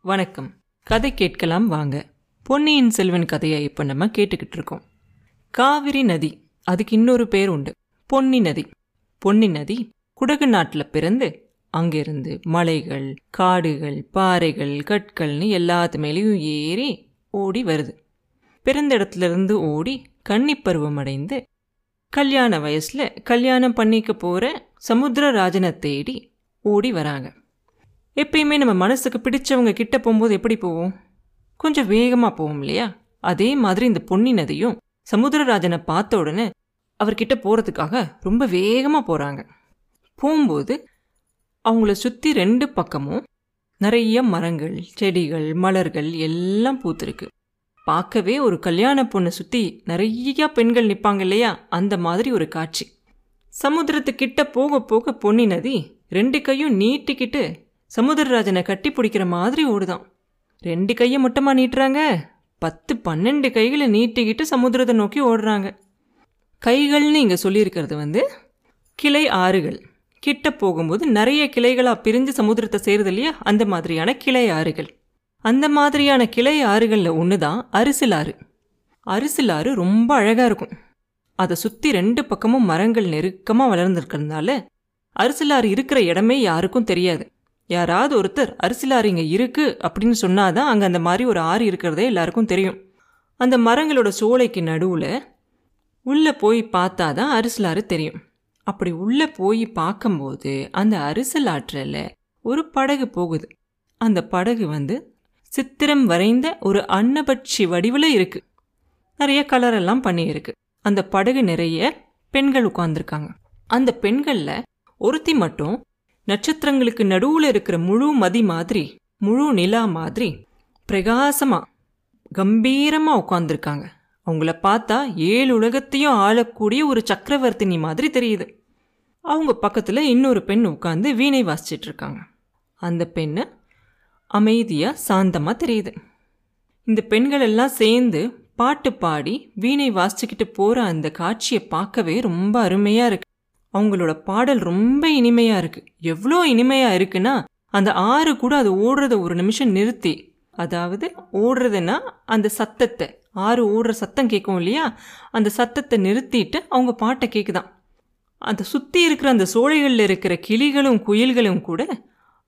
வணக்கம். கதை கேட்கலாம் வாங்க. பொன்னியின் செல்வன் கதையை இப்போ நம்ம கேட்டுக்கிட்டு இருக்கோம். காவிரி நதி. அதுக்கு இன்னொரு பேர் உண்டு. பொன்னி நதி. பொன்னி நதி குடகு நாட்டில் பிறந்து அங்கிருந்து மலைகள் காடுகள் பாறைகள் கற்கள்னு எல்லாத்து மேலேயும் ஏறி ஓடி வருது. பிறந்த இடத்துலேருந்து ஓடி கன்னிப்பருவம் அடைந்து கல்யாண வயசில் கல்யாணம் பண்ணிக்க போற சமுத்திரராஜனை தேடி ஓடி வராங்க. எப்பயுமே நம்ம மனசுக்கு பிடிச்சவங்க கிட்ட போகும்போது எப்படி போவோம்? கொஞ்சம் வேகமாக போவோம் இல்லையா? அதே மாதிரி இந்த பொன்னி நதியும் சமுத்திரராஜனை பார்த்த உடனே அவர்கிட்ட போகிறதுக்காக ரொம்ப வேகமாக போகிறாங்க போகும்போது அவங்கள சுற்றி ரெண்டு பக்கமும் நிறைய மரங்கள் செடிகள் மலர்கள் எல்லாம் பூத்துருக்கு. பார்க்கவே ஒரு கல்யாண பொண்ணை சுற்றி நிறையா பெண்கள் நிற்பாங்க இல்லையா? அந்த மாதிரி ஒரு காட்சி. சமுத்திரத்துக்கிட்ட போக போக பொன்னி நதி ரெண்டு கையும் நீட்டிக்கிட்டு சமுத்திரராஜனை கட்டி பிடிக்கிற மாதிரி ஓடுதான். ரெண்டு கையை மட்டுமா நீட்டுறாங்க? பத்து பன்னெண்டு கைகளை நீட்டிக்கிட்டு சமுத்திரத்தை நோக்கி ஓடுறாங்க. கைகள்னு இங்கே சொல்லியிருக்கிறது வந்து கிளை ஆறுகள். கிட்ட போகும்போது நிறைய கிளைகளாக பிரிஞ்சு சமுத்திரத்தை சேருது இல்லையா? அந்த மாதிரியான கிளை ஆறுகள். அந்த மாதிரியான கிளை ஆறுகளில் ஒன்று தான் அரிசில் ஆறு. அரிசில் ஆறு ரொம்ப அழகாக இருக்கும். அதை சுற்றி ரெண்டு பக்கமும் மரங்கள் நெருக்கமாக வளர்ந்துருக்கிறதுனால அரிசிலாறு இருக்கிற இடமே யாருக்கும் தெரியாது. யாராவது ஒருத்தர் அரிசிலாறு இங்கே இருக்கு அப்படின்னு சொன்னாதான் அங்கே அந்த மாதிரி ஒரு ஆறு இருக்கிறதே எல்லாருக்கும் தெரியும். அந்த மரங்களோட சோலைக்கு நடுவில் உள்ளே போய் பார்த்தா தான் அரிசிலாறு தெரியும். அப்படி உள்ளே போய் பார்க்கும்போது அந்த அரிசல் ஆற்றில் ஒரு படகு போகுது. அந்த படகு வந்து சித்திரம் வரைந்த ஒரு அன்னபட்சி வடிவில் இருக்கு. நிறைய கலரெல்லாம் பண்ணியிருக்கு. அந்த படகு நிறைய பெண்கள் உட்காந்துருக்காங்க அந்த பெண்களில் ஒருத்தி மட்டும் நட்சத்திரங்களுக்கு நடுவில் இருக்கிற முழு மதி மாதிரி முழு நிலா மாதிரி பிரகாசமா கம்பீரமா உட்காந்துருக்காங்க அவங்கள பார்த்தா ஏழு உலகத்தையும் ஆளக்கூடிய ஒரு சக்கரவர்த்தினி மாதிரி தெரியுது. அவங்க பக்கத்தில் இன்னொரு பெண் உட்காந்து வீணை வாசிச்சிட்டு இருக்காங்க அந்த பெண்ணு அமைதியாக சாந்தமாக தெரியுது. இந்த பெண்கள் எல்லாம் சேர்ந்து பாட்டு பாடி வீணை வாசிச்சுக்கிட்டு போகிற அந்த காட்சியை பார்க்கவே ரொம்ப அருமையாக இருக்கு. அவங்களோட பாடல் ரொம்ப இனிமையாக இருக்குது எவ்வளோ இனிமையாக இருக்குன்னா அந்த ஆறு கூட அது ஓடுறத ஒரு நிமிஷம் நிறுத்தி. அதாவது ஓடுறதுன்னா அந்த சத்தத்தை. ஆறு ஓடுற சத்தம் கேட்கும் இல்லையா? அந்த சத்தத்தை நிறுத்திட்டு அவங்க பாட்டை கேட்குதான் அந்த சுற்றி இருக்கிற அந்த சோழைகளில் இருக்கிற கிளிகளும் குயில்களும் கூட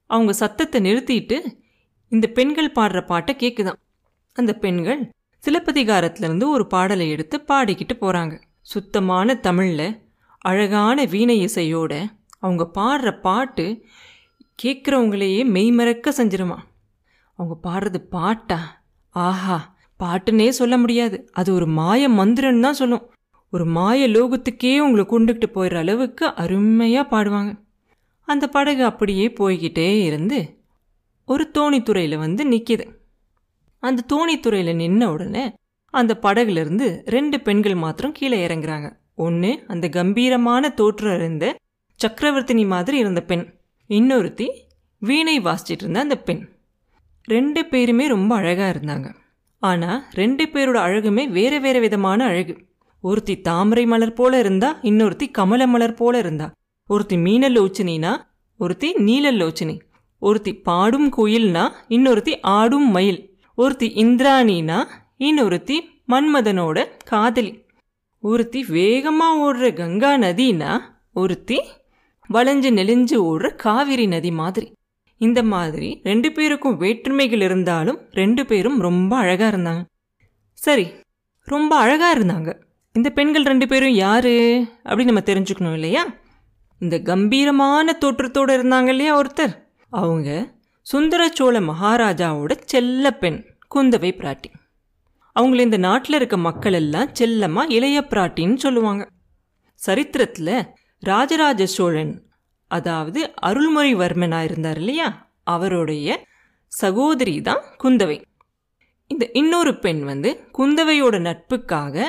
அவங்க சத்தத்தை நிறுத்திட்டு இந்த பெண்கள் பாடுற பாட்டை கேட்குதான் அந்த பெண்கள் சிலப்பதிகாரத்திலேருந்து ஒரு பாடலை எடுத்து பாடிக்கிட்டு போகிறாங்க சுத்தமான தமிழில் அழகான வீணை இசையோட அவங்க பாடுற பாட்டு கேட்குறவங்களையே மெய்மறக்க செஞ்சிருமா. அவங்க பாடுறது பாட்டா? ஆஹா பாட்டுன்னே சொல்ல முடியாது. அது ஒரு மாய மந்திரன்னு தான் சொல்லும். ஒரு மாய லோகத்துக்கே உங்களை கொண்டுகிட்டு போயிடுற அளவுக்கு அருமையாக பாடுவாங்க. அந்த படகு அப்படியே போய்கிட்டே இருந்து ஒரு தோணித்துறையில் வந்து நிற்கிது அந்த தோணித்துறையில் நின்ன உடனே அந்த படகுலேருந்து ரெண்டு பெண்கள் மாத்திரம் கீழே இறங்குறாங்க. ஒன்று அந்த கம்பீரமான தோற்றம் இருந்த சக்கரவர்த்தினி மாதிரி இருந்த பெண். இன்னொருத்தி வீணை வாசிச்சிட்டு இருந்த அந்த பெண். ரெண்டு பேருமே ரொம்ப அழகாக இருந்தாங்க. ஆனால் ரெண்டு பேரோட அழகுமே வேறு வேறு விதமான அழகு. ஒருத்தி தாமரை மலர் போல இருந்தா இன்னொருத்தி கமல மலர் போல இருந்தா. ஒருத்தி மீனலோச்சினா ஒருத்தி நீலலோச்சினி ஒருத்தி பாடும் குயில்னா இன்னொருத்தி ஆடும் மயில். ஒருத்தி இந்திராணினா இன்னொருத்தி மன்மதனோட காதலி. ஒருத்தி வேகமாக ஓடுற கங்கா நதினா ஒருத்தி வளைஞ்சு நெளிஞ்சு ஓடுற காவிரி நதி மாதிரி. இந்த மாதிரி ரெண்டு பேருக்கும் வேற்றுமைகள் இருந்தாலும் ரெண்டு பேரும் ரொம்ப அழகாக இருந்தாங்க. சரி ரொம்ப அழகாக இருந்தாங்க. இந்த பெண்கள் ரெண்டு பேரும் யாரு அப்படின்னு நம்ம தெரிஞ்சுக்கணும் இல்லையா? இந்த கம்பீரமான தோற்றத்தோடு இருந்தாங்க இல்லையா ஒருத்தர்? அவங்க சுந்தர சோழ மகாராஜாவோட செல்ல பெண் குந்தவை பிராட்டி. அவங்கள இந்த நாட்டில் இருக்க மக்கள் எல்லாம் செல்லமாக இளைய பிராட்டின்னு சொல்லுவாங்க. சரித்திரத்தில் ராஜராஜ சோழன் அதாவது அருள்மொழிவர்மனாக இருந்தார் இல்லையா? அவருடைய சகோதரி தான் குந்தவை. இந்த இன்னொரு பெண் வந்து குந்தவையோட நட்புக்காக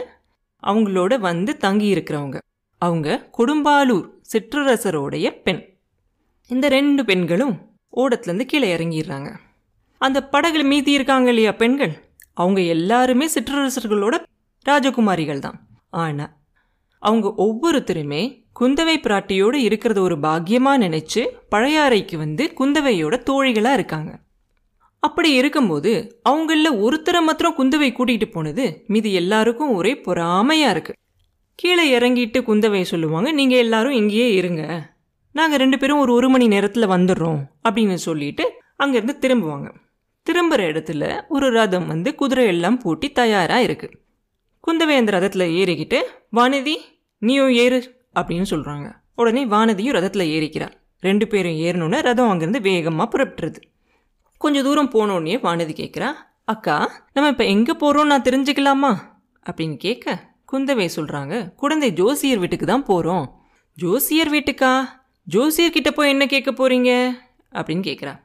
அவங்களோட வந்து தங்கி இருக்கிறவங்க. அவங்க கொடும்பாலூர் சிற்றரசரோடைய பெண். இந்த ரெண்டு பெண்களும் ஓடத்துலேருந்து கீழே இறங்கிடுறாங்க. அந்த படகுல மீதி இருக்காங்க இல்லையா பெண்கள்? அவங்க எல்லாருமே சிற்றரசர்களோட ராஜகுமாரிகள் தான் ஆனால் அவங்க ஒவ்வொருத்தருமே குந்தவை பிராட்டியோடு இருக்கிறத ஒரு பாக்கியமாக நினச்சி பழையாறைக்கு வந்து குந்தவையோட தோழிகளாக இருக்காங்க. அப்படி இருக்கும்போது அவங்களில் ஒருத்தரை மாத்திரம் குந்தவை கூட்டிகிட்டு போனது மீது எல்லாருக்கும் ஒரே பொறாமையாக இருக்குது கீழே இறங்கிட்டு குந்தவை சொல்லுவாங்க நீங்கள் எல்லாரும் இங்கேயே இருங்க. நாங்கள் ரெண்டு பேரும் ஒரு ஒரு மணி நேரத்தில் வந்துடுறோம் அப்படின்னு சொல்லிட்டு அங்கேருந்து திரும்புவாங்க. திரும்புகிற இடத்துல ஒரு ரதம் வந்து குதிரை எல்லாம் பூட்டி தயாராக இருக்குது குந்தவை அந்த ரதத்தில் ஏறிக்கிட்டு வானதி நீயும் ஏறு அப்படின்னு சொல்கிறாங்க உடனே வானதியும் ரதத்தில் ஏறிக்கிறாள் ரெண்டு பேரும் ஏறணுன்னு ரதம் அங்கேருந்து வேகமாக புறப்பட்டுருது கொஞ்சம் தூரம் போனோடனே வானதி கேட்குறா அக்கா நம்ம இப்போ எங்கே போகிறோம் நான் தெரிஞ்சுக்கலாமா? அப்படின்னு கேட்க குந்தவை சொல்கிறாங்க குழந்தை ஜோசியர் வீட்டுக்கு தான் போகிறோம் ஜோசியர் வீட்டுக்கா? ஜோசியர்கிட்ட போய் என்ன கேட்க போகிறீங்க அப்படின்னு கேட்குறா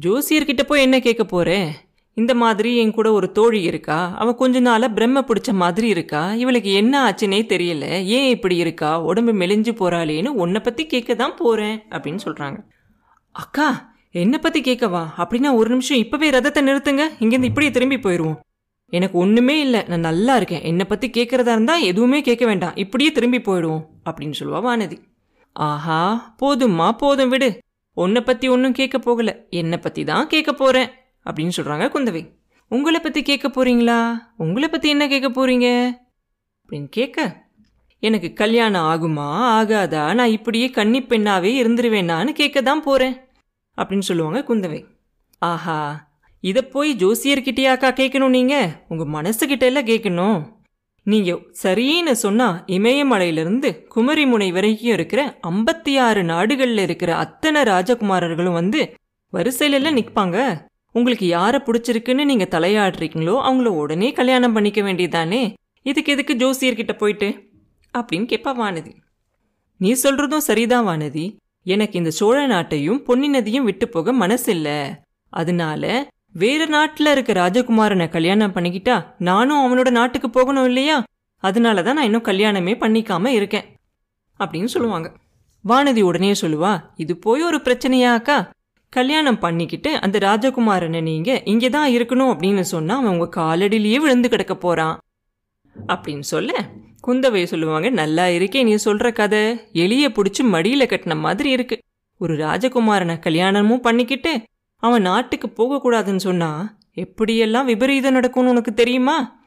ஜோசியர்கிட்ட போய் என்ன கேட்க போகிறேன் இந்த மாதிரி என் கூட ஒரு தோழி இருக்கா? அவன் கொஞ்ச நாளாக பிரம்ம பிடிச்ச மாதிரி இருக்கா? இவளுக்கு என்ன ஆச்சுன்னே தெரியல. ஏன் இப்படி இருக்கா? உடம்பு மெலிஞ்சு போறாளேன்னு உன்னை பத்தி கேட்க தான் போறேன் அப்படின்னு சொல்றாங்க. அக்கா என்னை பத்தி கேட்கவா? அப்படின்னா ஒரு நிமிஷம் இப்பவே ரதத்தை நிறுத்துங்க. இங்கேருந்து இப்படியே திரும்பி போயிடுவோம் எனக்கு ஒண்ணுமே இல்லை. நான் நல்லா இருக்கேன். என்னை பத்தி கேட்கறதா இருந்தா எதுவுமே கேட்க வேண்டாம். இப்படியே திரும்பி போயிடுவோம் அப்படின்னு சொல்லுவா வானதி. ஆஹா போதும்மா போதும் விடு. உன்னை பற்றி ஒன்றும் கேட்க போகல. என்னை பற்றி தான் கேட்க போகிறேன் அப்படின்னு சொல்கிறாங்க குந்தவை. உங்களை பற்றி கேட்க போறீங்களா? உங்களை பற்றி என்ன கேட்க போறீங்க? அப்படின்னு கேட்க எனக்கு கல்யாணம் ஆகுமா ஆகாதா? நான் இப்படியே கன்னி பெண்ணாவே இருந்துருவேனான்னு கேட்க தான் போகிறேன் அப்படின்னு சொல்லுவாங்க குந்தவை. ஆஹா இதை போய் ஜோசியர்கிட்டயாக்கா கேட்கணும் நீங்கள் உங்கள் மனசுக்கிட்ட எல்லாம் கேட்கணும். நீங்க சரின்னு சொன்னா இமயமலையிலிருந்து குமரிமுனை வரைக்கும் இருக்கிற ஐம்பத்தி ஆறு நாடுகள்ல இருக்கிற அத்தனை ராஜகுமாரர்களும் வந்து வரிசையில நிற்பாங்க உங்களுக்கு யாரை பிடிச்சிருக்குன்னு நீங்க தலையாடுறீங்களோ அவங்கள உடனே கல்யாணம் பண்ணிக்க வேண்டியதானே இதுக்கு எதுக்கு ஜோசியர்கிட்ட போயிட்டு? அப்படின்னு கேட்பா வானதி. நீ சொல்றதும் சரிதான் வானதி. எனக்கு இந்த சோழ நாட்டையும் பொன்னி நதியும் விட்டு போக மனசில்ல. அதனால வேற நாட்டில் இருக்க ராஜகுமாரனை கல்யாணம் பண்ணிக்கிட்டா நானும் அவனோட நாட்டுக்கு போகணும் இல்லையா? அதனால தான் நான் இன்னும் கல்யாணமே பண்ணிக்காம இருக்கேன். அப்படின்னு சொல்லுவாங்க. வானதி உடனே சொல்லுவா இது போய் ஒரு பிரச்சனையாக்கா கல்யாணம் பண்ணிக்கிட்டு அந்த ராஜகுமாரனை நீங்கள் இங்கே தான் இருக்கணும் அப்படின்னு சொன்னால் அவன் உங்கள் காலடியிலேயே விழுந்து கிடக்க போகிறான் அப்படின்னு சொல்ல குந்தவை சொல்லுவாங்க நல்லா இருக்கே நீ சொல்கிற கதை. எலியை பிடிச்சி மடியில் கட்டின மாதிரி இருக்கு. ஒரு ராஜகுமாரனை கல்யாணமும் பண்ணிக்கிட்டு அவன் நாட்டுக்கு போகக்கூடாதுன்னு சொன்னா எப்படியெல்லாம் விபரீதம் நடக்கும்னு உனக்கு தெரியுமா?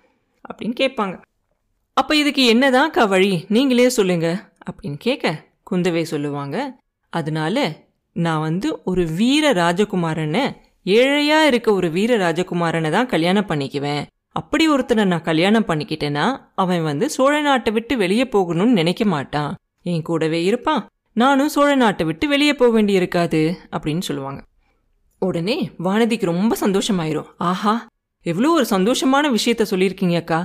அப்படின்னு கேட்பாங்க. அப்ப இதுக்கு என்னதான்க்கா வழி? நீங்களே சொல்லுங்க. அப்படின்னு கேட்க குந்தவை சொல்லுவாங்க. அதனால நான் வந்து ஒரு வீர ராஜகுமாரனை ஏழையா இருக்க ஒரு வீர ராஜகுமாரனை தான் கல்யாணம் பண்ணிக்குவேன். அப்படி ஒருத்தனை நான் கல்யாணம் பண்ணிக்கிட்டேன்னா அவன் வந்து சோழ நாட்டை விட்டு வெளியே போகணும்னு நினைக்க மாட்டான். என் கூடவே இருப்பான். நானும் சோழ நாட்டை விட்டு வெளியே போக வேண்டி இருக்காது அப்படின்னு சொல்லுவாங்க. உடனே வானதிக்கு ரொம்ப சந்தோஷமாயிரும். ஆஹா எவ்வளோ ஒரு சந்தோஷமான விஷயத்த சொல்லியிருக்கீங்க அக்கா.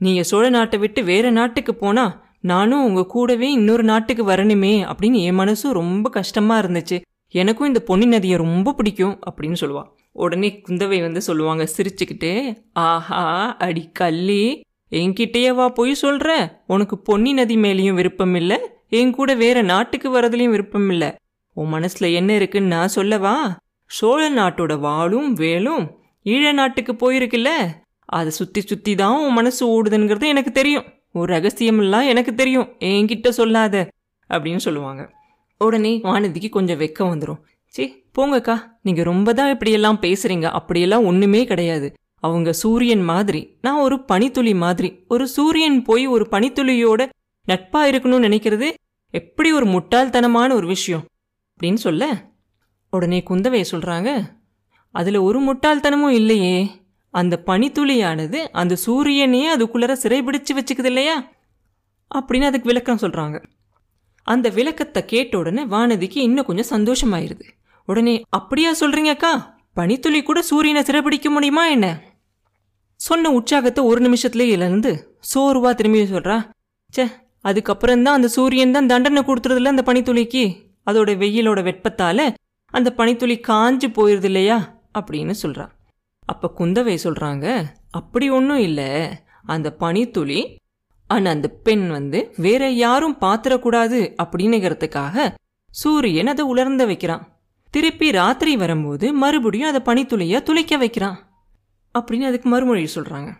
நீங்கள் சோழ நாட்டை விட்டு வேற நாட்டுக்கு போனா நானும் உங்க கூடவே இன்னொரு நாட்டுக்கு வரணுமே அப்படின்னு என் மனசும் ரொம்ப கஷ்டமா இருந்துச்சு. எனக்கும் இந்த பொன்னி நதியை ரொம்ப பிடிக்கும் அப்படின்னு சொல்லுவா. உடனே குந்தவை வந்து சொல்லுவாங்க சிரிச்சுக்கிட்டு ஆஹா அடி கள்ளி என்கிட்டயேவா போய் சொல்ற. உனக்கு பொன்னி நதி மேலேயும் விருப்பம் இல்லை. என் கூட வேற நாட்டுக்கு வரதுலயும் விருப்பம் இல்லை. உன் மனசுல என்ன இருக்குன்னு நான் சொல்லவா? சோழ நாட்டோட வாளும் வேலும் ஈழ நாட்டுக்கு போயிருக்குல்ல? அதை சுத்தி சுத்தி தான் உன் மனசு ஓடுதுங்கிறது எனக்கு தெரியும். ஒரு ரகசியமெல்லாம் எனக்கு தெரியும். என்கிட்ட சொல்லாத அப்படின்னு சொல்லுவாங்க. உடனே வானதிக்கு கொஞ்சம் வெக்கம் வந்துடும் சே போங்கக்கா. நீங்க ரொம்ப தான் இப்படியெல்லாம் பேசுறீங்க. அப்படியெல்லாம் ஒண்ணுமே கிடையாது. அவங்க சூரியன் மாதிரி நான் ஒரு பனித்துளி மாதிரி. ஒரு சூரியன் போய் ஒரு பனித்துளியோட நட்பா இருக்கணும்னு நினைக்கிறது எப்படி ஒரு முட்டாள்தனமான ஒரு விஷயம்? அப்படின்னு சொல்ல உடனே குந்தவை சொல்கிறாங்க அதில் ஒரு முட்டாள்தனமும் இல்லையே. அந்த பனித்துளியானது அந்த சூரியனையே அதுக்குள்ளர சிறைபிடிச்சு வச்சுக்குது இல்லையா? அப்படின்னு அதுக்கு விளக்கம் சொல்கிறாங்க அந்த விளக்கத்தை கேட்ட உடனே வானதிக்கு இன்னும் கொஞ்சம் சந்தோஷமாயிருது. உடனே அப்படியா சொல்கிறீங்கக்கா பனித்துளி கூட சூரியனை சிறைபிடிக்க முடியுமா என்ன? சொன்ன உற்சாகத்தை ஒரு நிமிஷத்துலேயே இழந்து சோர்வா திரும்பி சொல்கிறா ச்சே அதுக்கப்புறம் தான் அந்த சூரியன் தான் தண்டனை கொடுத்துறதுல அந்த பனித்துளிக்கு. அதோட வெயிலோட வெப்பத்தால் அந்த பனித்துளி காஞ்சு போயிருது இல்லையா அப்படின்னு சொல்றா. அப்ப குந்தவை சொல்றாங்க அப்படி ஒன்றும் இல்லை. அந்த பனித்துளி ஆனா அந்த பெண் வந்து வேற யாரும் பாத்திரக்கூடாது அப்படின்னுங்கிறதுக்காக சூரியன் அதை உலர்ந்த வைக்கிறான். திருப்பி ராத்திரி வரும்போது மறுபடியும் அதை பனித்துளியை துளைக்க வைக்கிறான். அப்படின்னு அதுக்கு மறுமொழி சொல்றாங்க.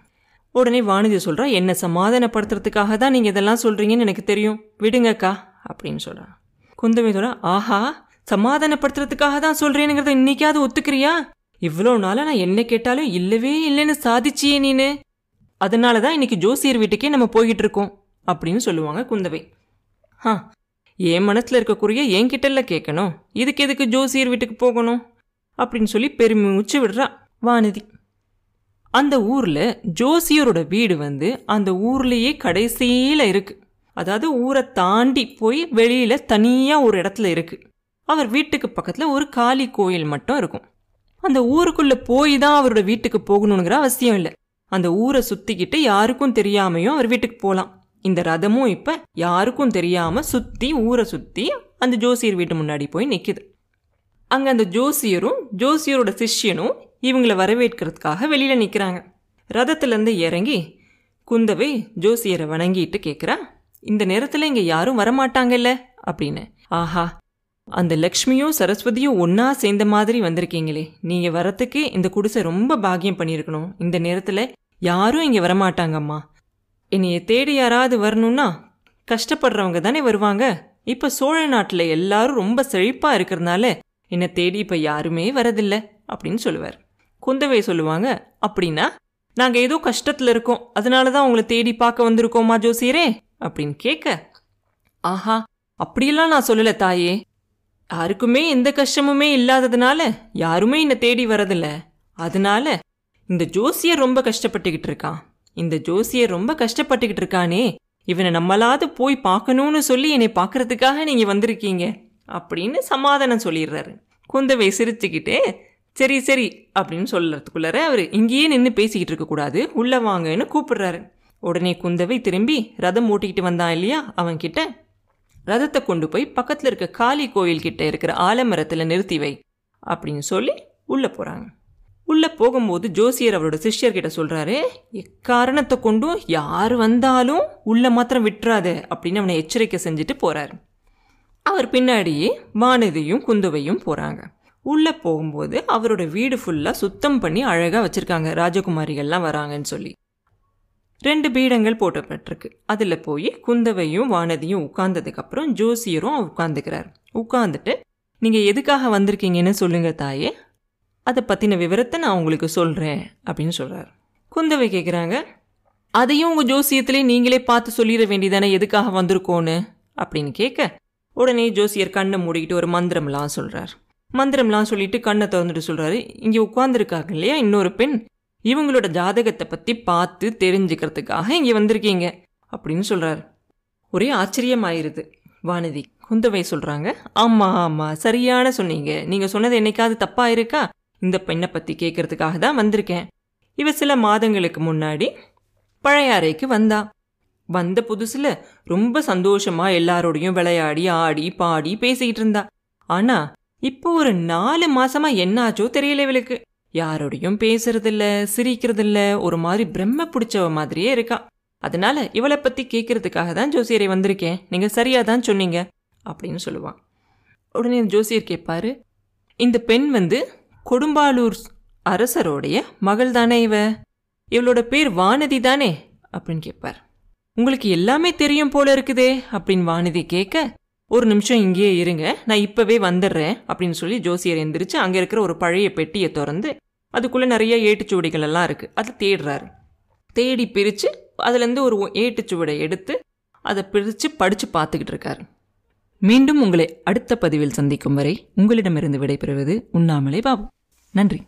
உடனே வானதி சொல்றா என்ன சமாதானப்படுத்துறதுக்காக தான் நீங்க இதெல்லாம் சொல்றீங்கன்னு எனக்கு தெரியும். விடுங்கக்கா அப்படின்னு சொல்கிறான் குந்தவை சொல்றா ஆஹா சமாதானப்படுத்துறதுக்காக தான் சொல்றேனுங்கிறத இன்னைக்காவது ஒத்துக்கிறியா? இவ்வளோ நாளாக நான் என்ன கேட்டாலும் இல்லவே இல்லைன்னு சாதிச்சியே நீனு. அதனால தான் இன்னைக்கு ஜோசியர் வீட்டுக்கே நம்ம போய்கிட்டு இருக்கோம் அப்படின்னு சொல்லுவாங்க குந்தவை. ஆ என் மனசில் இருக்கக்கூடிய என்கிட்டல கேட்கணும். இதுக்கு எதுக்கு ஜோசியர் வீட்டுக்கு போகணும்? அப்படின்னு சொல்லி பெருமிச்சு விடுறா வானதி. அந்த ஊரில் ஜோசியரோட வீடு வந்து அந்த ஊர்லேயே கடைசியில் இருக்கு. அதாவது ஊரை தாண்டி போய் வெளியில் தனியாக ஒரு இடத்துல இருக்கு. அவர் வீட்டுக்கு பக்கத்தில் ஒரு காளி கோயில் மட்டும் இருக்கும். அந்த ஊருக்குள்ளே போய் தான் அவரோட வீட்டுக்கு போகணுங்கிற அவசியம் இல்லை. அந்த ஊரை சுற்றிக்கிட்டு யாருக்கும் தெரியாமையும் அவர் வீட்டுக்கு போகலாம் இந்த ரதமும் இப்போ யாருக்கும் தெரியாமல் சுற்றி ஊரை சுற்றி அந்த ஜோசியர் வீட்டு முன்னாடி போய் நிற்கிது அங்கே அந்த ஜோசியரும் ஜோசியரோட சிஷ்யனும் இவங்கள வரவேற்கிறதுக்காக வெளியில் நிற்கிறாங்க ரதத்துலேருந்து இறங்கி குந்தவை ஜோசியரை வணங்கிட்டு கேட்குறா இந்த நேரத்தில் இங்கே யாரும் வரமாட்டாங்கல்ல? அப்படின்னு. ஆஹா அந்த லக்ஷ்மியும் சரஸ்வதியும் ஒன்றா சேர்ந்த மாதிரி வந்திருக்கீங்களே. நீங்கள் வரத்துக்கு இந்த குடிசை ரொம்ப பாக்கியம் பண்ணியிருக்கணும். இந்த நேரத்தில் யாரும் இங்கே வரமாட்டாங்கம்மா. என்னைய தேடி யாராவது வரணும்னா கஷ்டப்படுறவங்க தானே வருவாங்க. இப்போ சோழ நாட்டில் எல்லாரும் ரொம்ப செழிப்பாக இருக்கிறதுனால என்னை தேடி இப்போ யாருமே வரதில்லை அப்படின்னு சொல்லுவார். குந்தவை சொல்லுவாங்க அப்படின்னா நாங்கள் ஏதோ கஷ்டத்தில் இருக்கோம். அதனால தான் உங்களை தேடி பார்க்க வந்திருக்கோமா ஜோசியரே? அப்படின்னு கேட்க ஆஹா அப்படியெல்லாம் நான் சொல்லலை தாயே. யாருக்குமே எந்த கஷ்டமுமே இல்லாததுனால யாருமே என்னை தேடி வரதில்ல. அதனால இந்த ஜோசியர் ரொம்ப கஷ்டப்பட்டுக்கிட்டு இருக்கான். இந்த ஜோசியர் ரொம்ப கஷ்டப்பட்டுக்கிட்டு இருக்கானே இவனை நம்மளாவது போய் பார்க்கணும்னு சொல்லி என்னை பார்க்கறதுக்காக நீங்கள் வந்திருக்கீங்க அப்படின்னு சமாதானம் சொல்லிடுறாரு. குந்தவை சிரிச்சுக்கிட்டே சரி சரி அப்படின்னு சொல்கிறதுக்குள்ளார அவர் இங்கேயே நின்று பேசிக்கிட்டு இருக்கக்கூடாது உள்ளே வாங்கன்னு கூப்பிடுறாரு. உடனே குந்தவை திரும்பி ரதம் ஓட்டிக்கிட்டு வந்தான் இல்லையா அவன்கிட்ட ரதத்தை கொண்டு போய் பக்கத்தில் இருக்க காளி கோயில் கிட்ட இருக்கிற ஆலமரத்தில் நிறுத்தி வை அப்படின்னு சொல்லி உள்ளே போகிறாங்க உள்ளே போகும்போது ஜோசியர் அவரோட சிஷ்யர்கிட்ட சொல்கிறாரு எக்காரணத்தை கொண்டும் யார் வந்தாலும் உள்ளே மாத்திரம் விட்டுறாது அப்படின்னு அவனை எச்சரிக்கை செஞ்சுட்டு போகிறாரு அவர் பின்னாடியே வானதியும் குந்தவையும் போகிறாங்க உள்ளே போகும்போது அவரோட வீடு ஃபுல்லாக சுத்தம் பண்ணி அழகாக வச்சுருக்காங்க. ராஜகுமாரிகள்லாம் வராங்கன்னு சொல்லி. ரெண்டு பீடங்கள் போட்டப்பட்டிருக்கு. அதில் போய் குந்தவையும் வானதியும் உட்கார்ந்ததுக்கப்புறம் ஜோசியரும் உட்காந்துக்கிறார் உட்காந்துட்டு நீங்கள் எதுக்காக வந்திருக்கீங்கன்னு சொல்லுங்க தாயே. அதை பற்றின விவரத்தை நான் உங்களுக்கு சொல்கிறேன் அப்படின்னு சொல்கிறார் குந்தவை கேட்குறாங்க அதையும் உங்கள் ஜோசியத்திலே நீங்களே பார்த்து சொல்லிட வேண்டியதானே எதுக்காக வந்திருக்கோன்னு? அப்படின்னு கேட்க உடனே ஜோசியர் கண்ணை மூடிக்கிட்டு ஒரு மந்திரம்லாம் சொல்கிறார் மந்திரம்லாம் சொல்லிட்டு கண்ணை திறந்துட்டு சொல்கிறாரு இங்கே உட்காந்துருக்காங்க இல்லையா இன்னொரு பெண்? இவங்களோட ஜாதகத்தை பற்றி பார்த்து தெரிஞ்சுக்கிறதுக்காக இங்கே வந்திருக்கீங்க அப்படின்னு சொல்கிறார் ஒரே ஆச்சரியமாயிருது. வானதி குந்தவை சொல்கிறாங்க ஆமாம் ஆமாம் சரியான சொன்னீங்க. நீங்கள் சொன்னது என்னைக்காவது தப்பாக இருக்கா இந்த பெண்ணை பற்றி கேட்கறதுக்காக தான் வந்திருக்கேன். இவ சில மாதங்களுக்கு முன்னாடி பழையாறைக்கு வந்தா. வந்த புதுசில் ரொம்ப சந்தோஷமா எல்லாரோடையும் விளையாடி ஆடி பாடி பேசிக்கிட்டு இருந்தா. ஆனா இப்போ ஒரு நாலு மாசமா என்னாச்சோ தெரியல இவளுக்கு. யாரோடையும் பேசுறதில்ல சிரிக்கிறதில்ல ஒரு மாதிரி பிரம்ம பிடிச்சவ மாதிரியே இருக்கா. அதனால இவளை பத்தி கேட்கறதுக்காக தான் ஜோசியரை வந்திருக்கேன். நீங்க சரியா தான் சொன்னீங்க அப்படின்னு சொல்லுவான். உடனே ஜோசியர் கேட்பாரு இந்த பெண் வந்து கொடும்பாலூர் அரசரோடைய மகள் தானே இவ? இவளோட பேர் வானதி தானே? அப்படின்னு கேட்பார். உங்களுக்கு எல்லாமே தெரியும் போல இருக்குதே அப்படின்னு வானதி கேட்க ஒரு நிமிஷம் இங்கேயே இருங்க நான் இப்பவே வந்துடுறேன் அப்படின்னு சொல்லி ஜோசியர் எந்திரிச்சு அங்கே இருக்கிற ஒரு பழைய பெட்டியை திறந்து அதுக்குள்ளே நிறைய ஏட்டுச்சுவடிகள் எல்லாம் இருக்குது அதை தேடுறாரு. தேடி பிரித்து அதுலேருந்து ஒரு ஏட்டுச்சுவடை எடுத்து அதை பிரித்து படித்து பார்த்துக்கிட்டு இருக்காரு. மீண்டும் உங்களை அடுத்த பதிவில் சந்திக்கும் வரை உங்களிடமிருந்து விடைபெறுவது உண்ணாமலே பாபு. நன்றி.